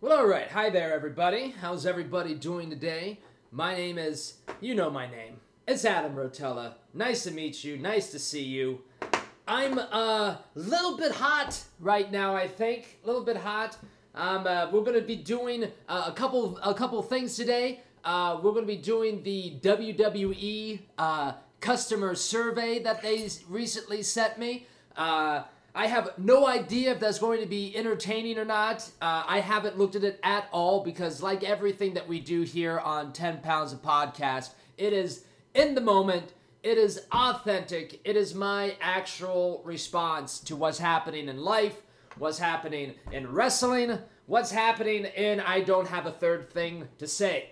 Well, all right. Hi there, everybody. How's everybody doing today? My name is, you know my name. It's Adam Rotella. Nice to meet you. Nice to see you. I'm a little bit hot right now. I think a little bit hot. Um, uh, we're gonna be doing uh, a couple a couple things today. Uh, we're gonna be doing the WWE uh, customer survey that they recently sent me. I have no idea if that's going to be entertaining or not. Uh, I haven't looked at it at all because, like everything that we do here on 10 Pounds of Podcast, it is in the moment, it is authentic, it is my actual response to what's happening in life, what's happening in wrestling, what's happening in I Don't Have a Third Thing to Say.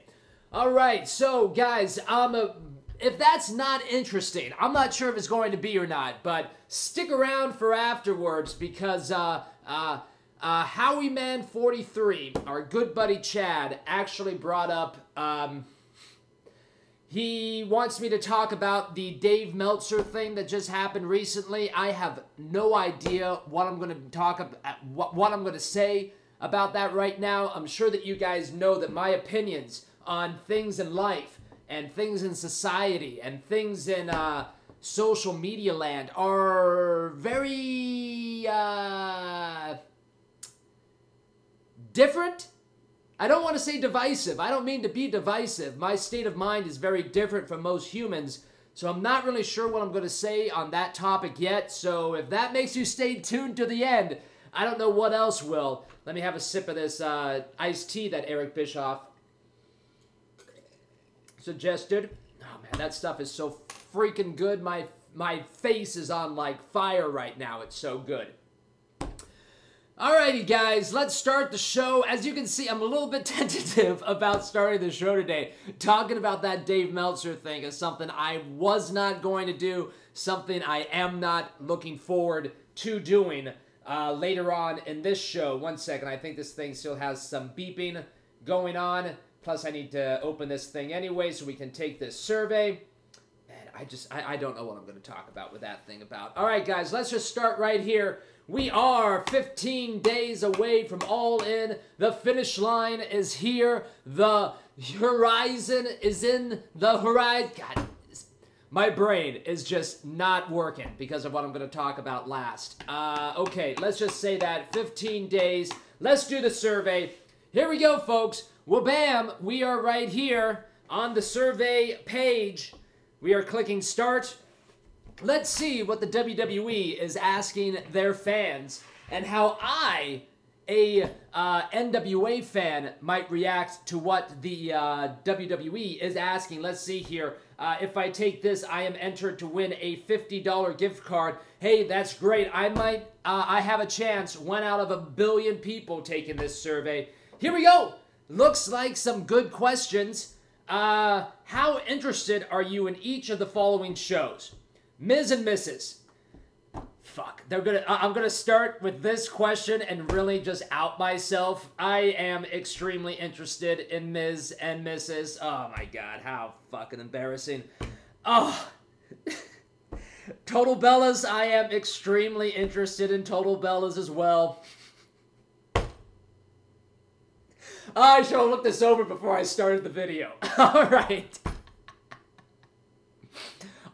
All right, so guys, I'm uh, if that's not interesting, I'm not sure if it's going to be or not, but stick around for afterwards because uh, uh, uh, Howie Man 43, our good buddy Chad, actually brought up. Um, he wants me to talk about the Dave Meltzer thing that just happened recently. I have no idea what I'm going to talk about, what, what I'm going to say about that right now. I'm sure that you guys know that my opinions on things in life and things in society and things in uh, social media land are very uh, different. I don't want to say divisive. I don't mean to be divisive. My state of mind is very different from most humans. So I'm not really sure what I'm going to say on that topic yet. So if that makes you stay tuned to the end, I don't know what else will. Let me have a sip of this uh, iced tea that Eric Bischoff suggested. Oh man, that stuff is so freaking good. My my face is on like fire right now. It's so good. Alrighty, guys, let's start the show. As you can see, I'm a little bit tentative about starting the show today. Talking about that Dave Meltzer thing is something I was not going to do, something I am not looking forward to doing uh, later on in this show. One second, I think this thing still has some beeping going on. Plus, I need to open this thing anyway so we can take this survey. Man, I just, I, I don't know what I'm going to talk about with that thing about. All right, guys, let's just start right here. We are 15 days away from All In. The finish line is here. The horizon is in the horizon. God, my brain is just not working because of what I'm going to talk about last. Uh, okay, let's just say that 15 days. Let's do the survey. Here we go, folks. Well, bam, we are right here on the survey page. We are clicking start. Let's see what the WWE is asking their fans and how I, a uh, NWA fan, might react to what the uh, WWE is asking. Let's see here. Uh, if I take this, I am entered to win a $50 gift card. Hey, that's great. I might, uh, I have a chance. One out of a billion people taking this survey. Here we go. Looks like some good questions. Uh, how interested are you in each of the following shows? Miz and Mrs. Fuck. They're gonna. I'm gonna start with this question and really just out myself. I am extremely interested in Miz and Mrs. Oh my god, how fucking embarrassing. Oh. Total Bellas, I am extremely interested in Total Bellas as well. I should have looked this over before I started the video. Alright.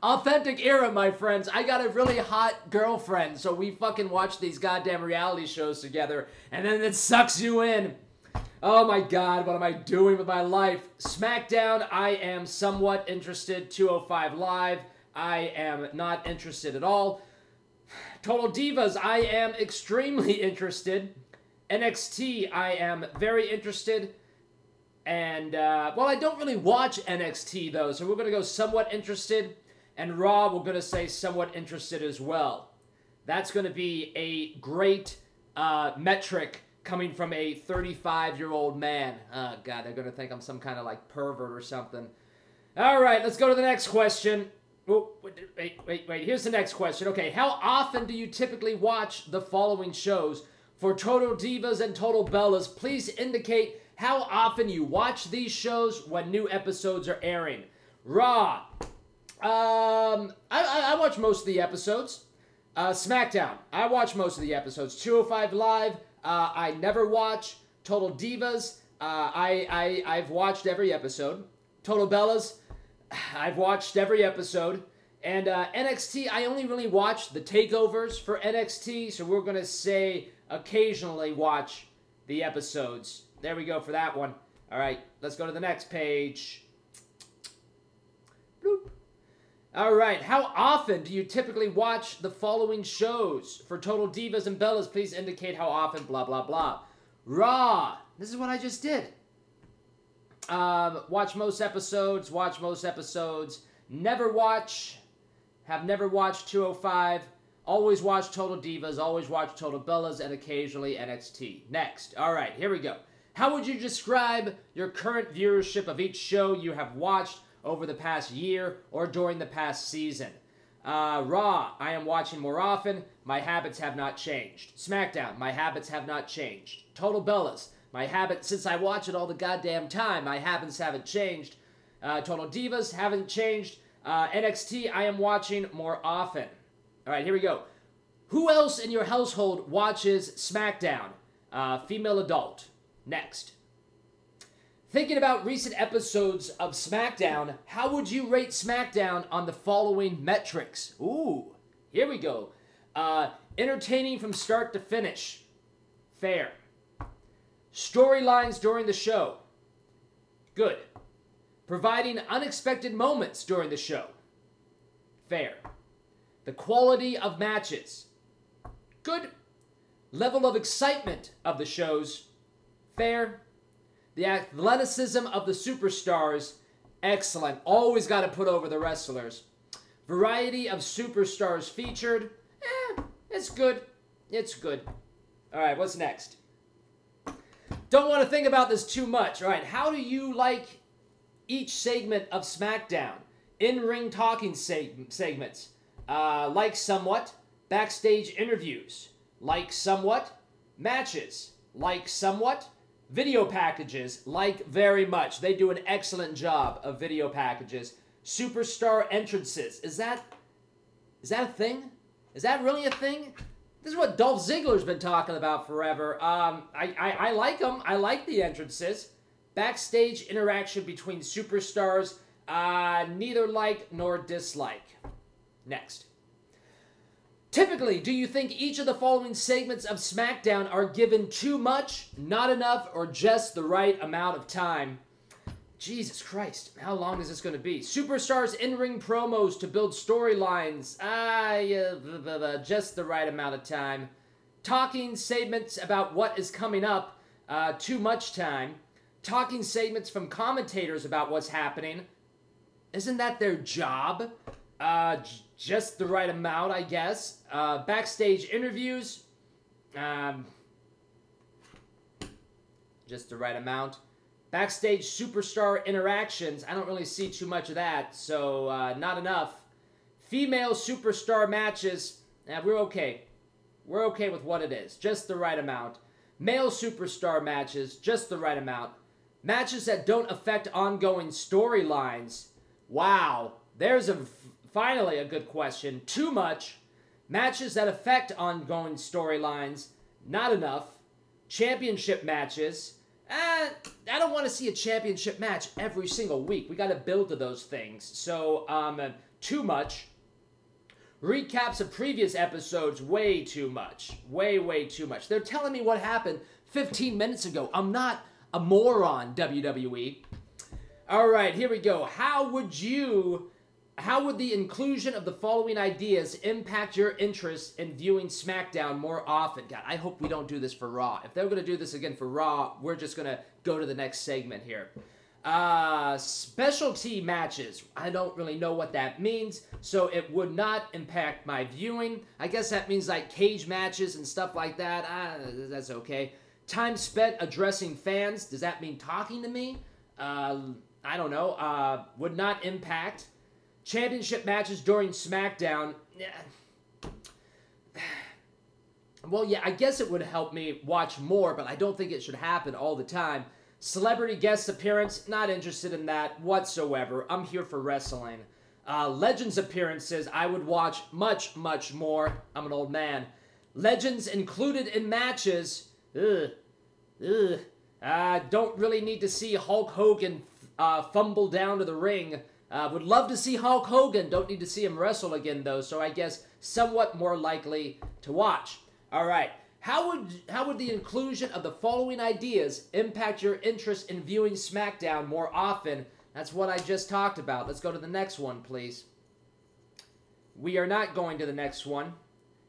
Authentic era, my friends. I got a really hot girlfriend, so we fucking watch these goddamn reality shows together, and then it sucks you in. Oh my god, what am I doing with my life? SmackDown, I am somewhat interested. 205 Live, I am not interested at all. Total Divas, I am extremely interested. NXT, I am very interested. And, uh, well, I don't really watch NXT though, so we're gonna go somewhat interested. And Raw, we're gonna say somewhat interested as well. That's gonna be a great uh, metric coming from a 35 year old man. Oh, God, they're gonna think I'm some kind of like pervert or something. All right, let's go to the next question. Oh, wait, wait, wait. Here's the next question. Okay, how often do you typically watch the following shows? For Total Divas and Total Bellas, please indicate how often you watch these shows when new episodes are airing. Raw. Um, I, I, I watch most of the episodes. Uh, SmackDown. I watch most of the episodes. 205 Live. Uh, I never watch. Total Divas, uh, I, I, I've watched every episode. Total Bellas, I've watched every episode. And uh, NXT, I only really watch the takeovers for NXT, so we're going to say occasionally watch the episodes. There we go for that one. All right, let's go to the next page. Bloop. All right, how often do you typically watch the following shows? For Total Divas and Bellas, please indicate how often, blah, blah, blah. Raw. This is what I just did. Um, watch most episodes, watch most episodes. Never watch, have never watched 205. Always watch Total Divas, always watch Total Bellas, and occasionally NXT. Next. All right, here we go. How would you describe your current viewership of each show you have watched over the past year or during the past season? Uh, Raw, I am watching more often. My habits have not changed. SmackDown, my habits have not changed. Total Bellas, my habits, since I watch it all the goddamn time, my habits haven't changed. Uh, Total Divas haven't changed. Uh, NXT, I am watching more often. All right, here we go. Who else in your household watches SmackDown? Uh, female adult. Next. Thinking about recent episodes of SmackDown, how would you rate SmackDown on the following metrics? Ooh, here we go. Uh, entertaining from start to finish. Fair. Storylines during the show. Good. Providing unexpected moments during the show. Fair. The quality of matches. Good. Level of excitement of the shows. Fair. The athleticism of the superstars. Excellent. Always got to put over the wrestlers. Variety of superstars featured. Eh, it's good. It's good. All right, what's next? Don't want to think about this too much. All right, how do you like each segment of SmackDown? In ring talking seg- segments. Uh, like somewhat. Backstage interviews. Like somewhat. Matches. Like somewhat. Video packages. Like very much. They do an excellent job of video packages. Superstar entrances. Is that. Is that a thing? Is that really a thing? This is what Dolph Ziggler's been talking about forever. Um, I, I, I like them. I like the entrances. Backstage interaction between superstars. Uh, neither like nor dislike. Next. Typically, do you think each of the following segments of SmackDown are given too much, not enough, or just the right amount of time? Jesus Christ, how long is this going to be? Superstars in ring promos to build storylines. Ah, just the right amount of time. Talking segments about what is coming up. Uh, too much time. Talking segments from commentators about what's happening. Isn't that their job? Uh, j- just the right amount, I guess. Uh, backstage interviews. Um, just the right amount. Backstage superstar interactions, I don't really see too much of that, so uh, not enough. Female superstar matches, we're okay. We're okay with what it is, just the right amount. Male superstar matches, just the right amount. Matches that don't affect ongoing storylines. Wow, there's a finally a good question. Too much. Matches that affect ongoing storylines, not enough. Championship matches. Uh, I don't want to see a championship match every single week. We got to build to those things. So, um, too much. Recaps of previous episodes, way too much. Way, way too much. They're telling me what happened 15 minutes ago. I'm not a moron, WWE. All right, here we go. How would you how would the inclusion of the following ideas impact your interest in viewing SmackDown more often? God, I hope we don't do this for Raw. If they're going to do this again for Raw, we're just going to go to the next segment here. Uh, specialty matches. I don't really know what that means, so it would not impact my viewing. I guess that means like cage matches and stuff like that. Ah, that's okay. Time spent addressing fans. Does that mean talking to me? Uh, I don't know. Uh, would not impact championship matches during SmackDown. Well, yeah, I guess it would help me watch more, but I don't think it should happen all the time. Celebrity guest appearance, not interested in that whatsoever. I'm here for wrestling. Uh, Legends appearances, I would watch much, much more. I'm an old man. Legends included in matches, ugh, ugh. Uh, don't really need to see Hulk Hogan uh, fumble down to the ring. Uh, would love to see Hulk Hogan. Don't need to see him wrestle again though. So I guess somewhat more likely to watch. All right. How would how would the inclusion of the following ideas impact your interest in viewing SmackDown more often? That's what I just talked about. Let's go to the next one, please. We are not going to the next one.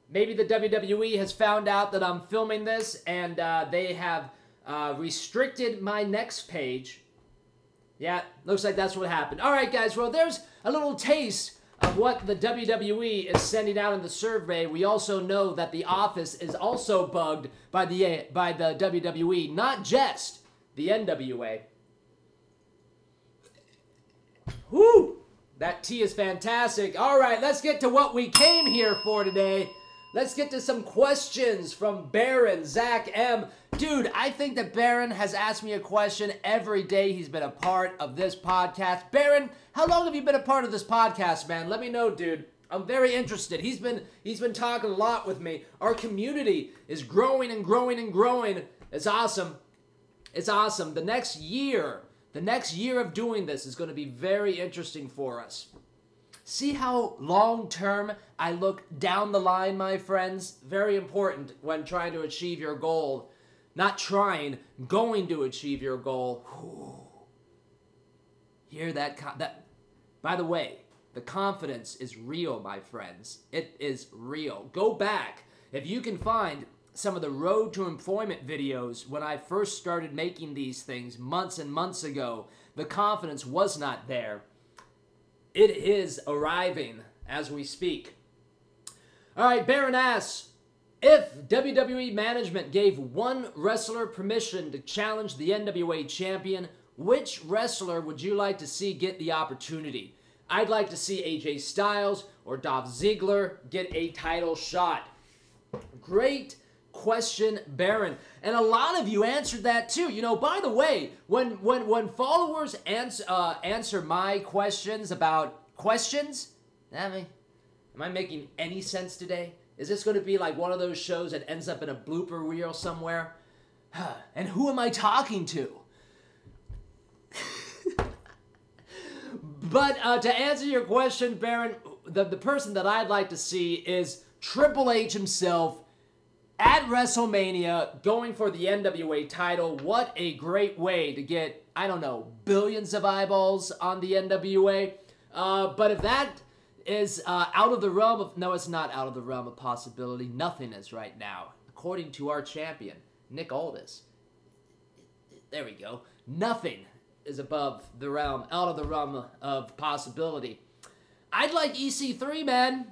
Maybe the WWE has found out that I'm filming this and uh, they have uh, restricted my next page. Yeah, looks like that's what happened. All right, guys. Well, there's a little taste of what the WWE is sending out in the survey, we also know that the office is also bugged by the by the WWE, not just the NWA. Whoo! That tea is fantastic. All right, let's get to what we came here for today. Let's get to some questions from Baron, Zach M. Dude, I think that Baron has asked me a question every day he's been a part of this podcast. Baron, how long have you been a part of this podcast, man? Let me know, dude. I'm very interested. He's been he's been talking a lot with me. Our community is growing and growing and growing. It's awesome. It's awesome. The next year, the next year of doing this is going to be very interesting for us. See how long term I look down the line, my friends? Very important when trying to achieve your goal. Not trying, going to achieve your goal. Whew. Hear that? that. By the way, the confidence is real, my friends. It is real. Go back. If you can find some of the road to employment videos when I first started making these things months and months ago, the confidence was not there. It is arriving as we speak. All right, Baron asks if WWE management gave one wrestler permission to challenge the NWA champion, which wrestler would you like to see get the opportunity? I'd like to see AJ Styles or Dolph Ziggler get a title shot. Great question, Baron. And a lot of you answered that too. You know, by the way, when when when followers answer uh, answer my questions about questions, I mean, am I making any sense today? Is this going to be like one of those shows that ends up in a blooper reel somewhere? and who am I talking to? but uh, to answer your question, Baron, the, the person that I'd like to see is Triple H himself at WrestleMania going for the NWA title. What a great way to get, I don't know, billions of eyeballs on the NWA. Uh, but if that is uh, out of the realm of, no, it's not out of the realm of possibility. Nothing is right now, according to our champion, Nick Aldis. There we go. Nothing is above the realm, out of the realm of possibility. I'd like EC3, man.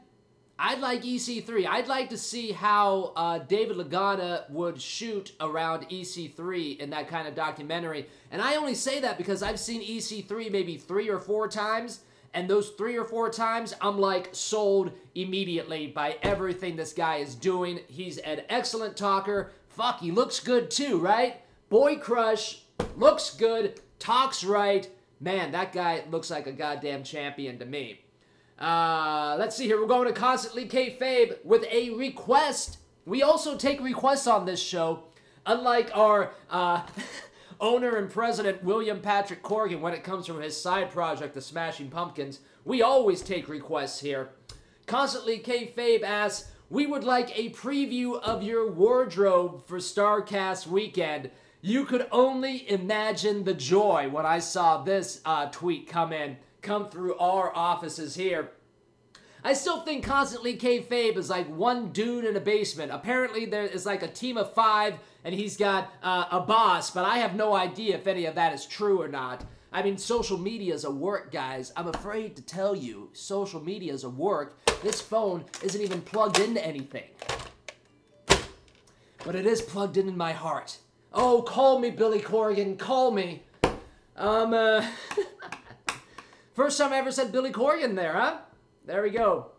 I'd like EC3. I'd like to see how uh, David Lagana would shoot around EC3 in that kind of documentary. And I only say that because I've seen EC3 maybe three or four times. And those three or four times, I'm like sold immediately by everything this guy is doing. He's an excellent talker. Fuck, he looks good too, right? Boy crush, looks good, talks right. Man, that guy looks like a goddamn champion to me. Uh, let's see here. We're going to Constantly Kayfabe with a request. We also take requests on this show, unlike our uh, owner and president, William Patrick Corgan, when it comes from his side project, The Smashing Pumpkins. We always take requests here. Constantly Kayfabe asks, we would like a preview of your wardrobe for Starrcast weekend. You could only imagine the joy when I saw this uh, tweet come in come through our offices here. I still think constantly kayfabe is like one dude in a basement. Apparently, there is like a team of five, and he's got uh, a boss, but I have no idea if any of that is true or not. I mean, social media is a work, guys. I'm afraid to tell you, social media is a work. This phone isn't even plugged into anything. But it is plugged in in my heart. Oh, call me, Billy Corgan, call me. Um, uh. First time I ever said Billy Corgan there, huh? There we go.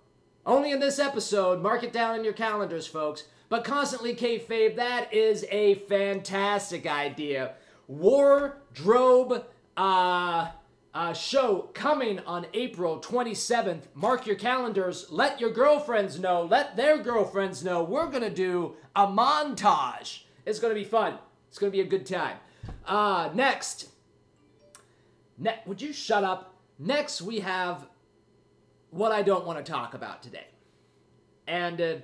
Only in this episode. Mark it down in your calendars, folks. But constantly kayfabe, that is a fantastic idea. Wardrobe uh, uh, show coming on April 27th. Mark your calendars. Let your girlfriends know. Let their girlfriends know. We're going to do a montage. It's going to be fun. It's going to be a good time. Uh, next. Ne- would you shut up? Next, we have what I don't want to talk about today. And uh,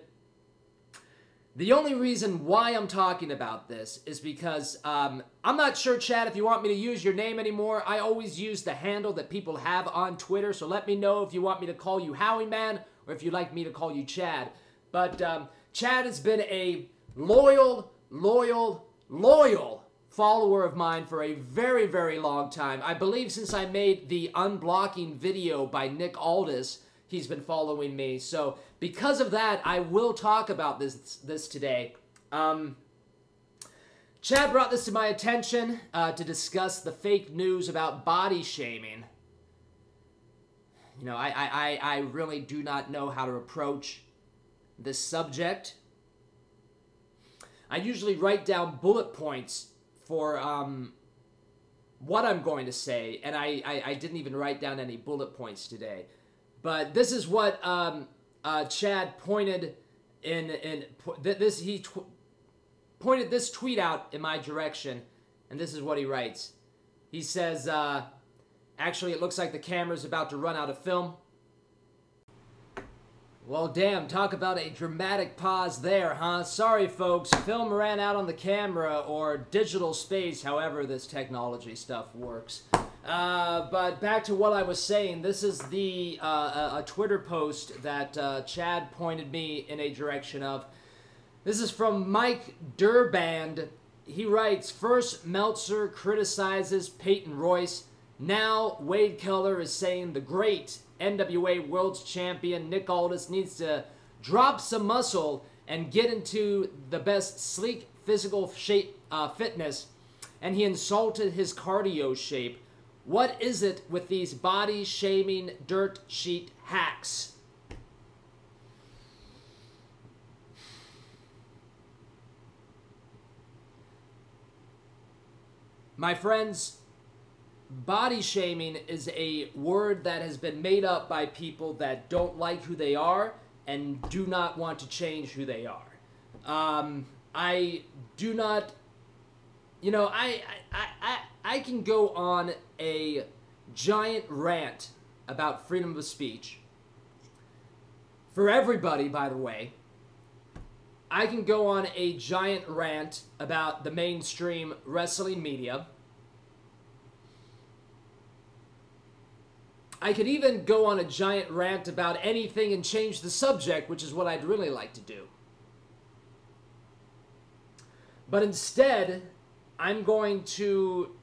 the only reason why I'm talking about this is because um, I'm not sure, Chad, if you want me to use your name anymore. I always use the handle that people have on Twitter, so let me know if you want me to call you Howie Man or if you'd like me to call you Chad. But um, Chad has been a loyal, loyal, loyal follower of mine for a very, very long time. I believe since I made the unblocking video by Nick Aldis, he's been following me. So because of that, I will talk about this this today. Um, Chad brought this to my attention uh, to discuss the fake news about body shaming. You know, I, I, I really do not know how to approach this subject. I usually write down bullet points for um, what I'm going to say, and I, I, I, didn't even write down any bullet points today. But this is what um, uh, Chad pointed in in this he tw- pointed this tweet out in my direction, and this is what he writes. He says, uh, "Actually, it looks like the camera's about to run out of film." Well, damn, talk about a dramatic pause there, huh? Sorry, folks, film ran out on the camera or digital space, however this technology stuff works. Uh, but back to what I was saying, this is the uh, a, Twitter post that uh, Chad pointed me in a direction of. This is from Mike Durband. He writes, first Meltzer criticizes Peyton Royce. Now Wade Keller is saying the great NWA World Champion Nick Aldis needs to drop some muscle and get into the best sleek physical shape uh, fitness. And he insulted his cardio shape. What is it with these body shaming dirt sheet hacks? My friends, body shaming is a word that has been made up by people that don't like who they are and do not want to change who they are. Um, I do not, you know, I, I, I, I can go on a giant rant about freedom of speech. For everybody, by the way, I can go on a giant rant about the mainstream wrestling media I could even go on a giant rant about anything and change the subject, which is what I'd really like to do. But instead, I'm going to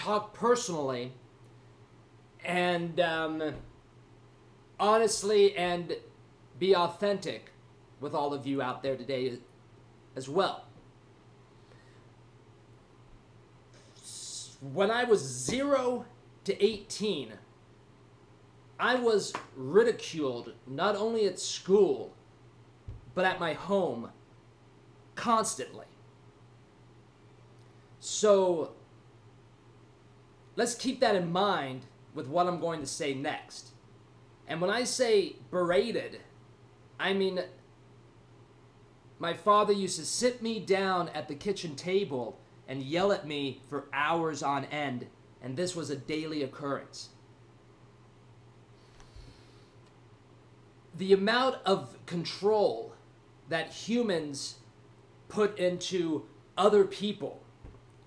talk personally and um, honestly and be authentic with all of you out there today as well. When I was zero to 18, I was ridiculed not only at school, but at my home constantly. So let's keep that in mind with what I'm going to say next. And when I say berated, I mean my father used to sit me down at the kitchen table and yell at me for hours on end and this was a daily occurrence. The amount of control that humans put into other people,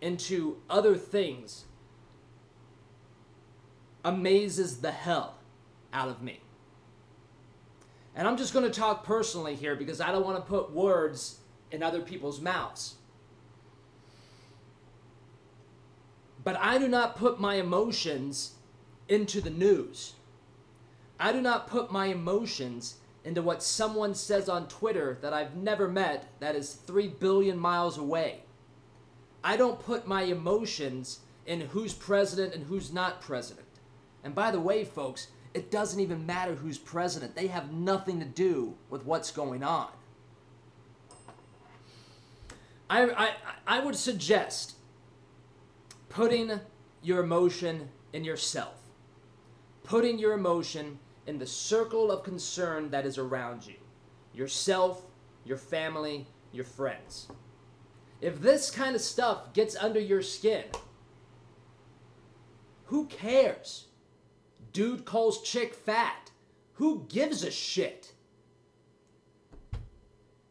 into other things, amazes the hell out of me. And I'm just going to talk personally here because I don't want to put words in other people's mouths. But I do not put my emotions into the news. I do not put my emotions into what someone says on Twitter that I've never met that is 3 billion miles away. I don't put my emotions in who's president and who's not president. And by the way, folks, it doesn't even matter who's president. They have nothing to do with what's going on. I, I, I would suggest putting your emotion in yourself, putting your emotion in the circle of concern that is around you yourself, your family, your friends. If this kind of stuff gets under your skin, who cares? Dude calls chick fat. Who gives a shit?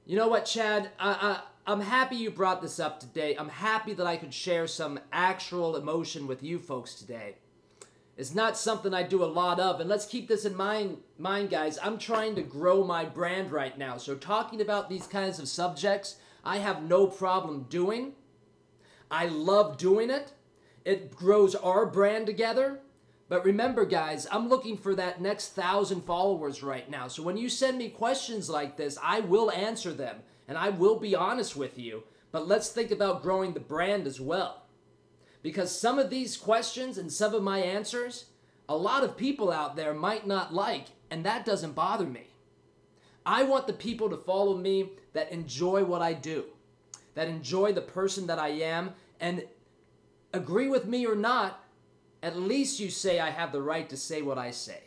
You know what, Chad? I, I, I'm happy you brought this up today. I'm happy that I could share some actual emotion with you folks today. It's not something I do a lot of, and let's keep this in mind, mind, guys. I'm trying to grow my brand right now, so talking about these kinds of subjects, I have no problem doing. I love doing it. It grows our brand together. But remember, guys, I'm looking for that next thousand followers right now. So when you send me questions like this, I will answer them and I will be honest with you. But let's think about growing the brand as well. Because some of these questions and some of my answers, a lot of people out there might not like, and that doesn't bother me. I want the people to follow me that enjoy what I do, that enjoy the person that I am, and agree with me or not, at least you say I have the right to say what I say.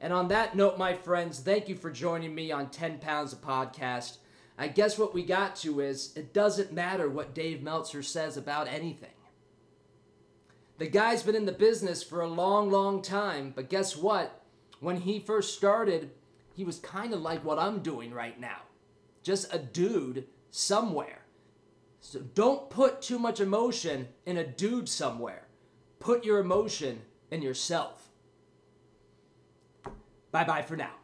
And on that note, my friends, thank you for joining me on 10 Pounds of Podcast. I guess what we got to is it doesn't matter what Dave Meltzer says about anything. The guy's been in the business for a long, long time, but guess what? When he first started, he was kind of like what I'm doing right now just a dude somewhere. So don't put too much emotion in a dude somewhere. Put your emotion in yourself. Bye bye for now.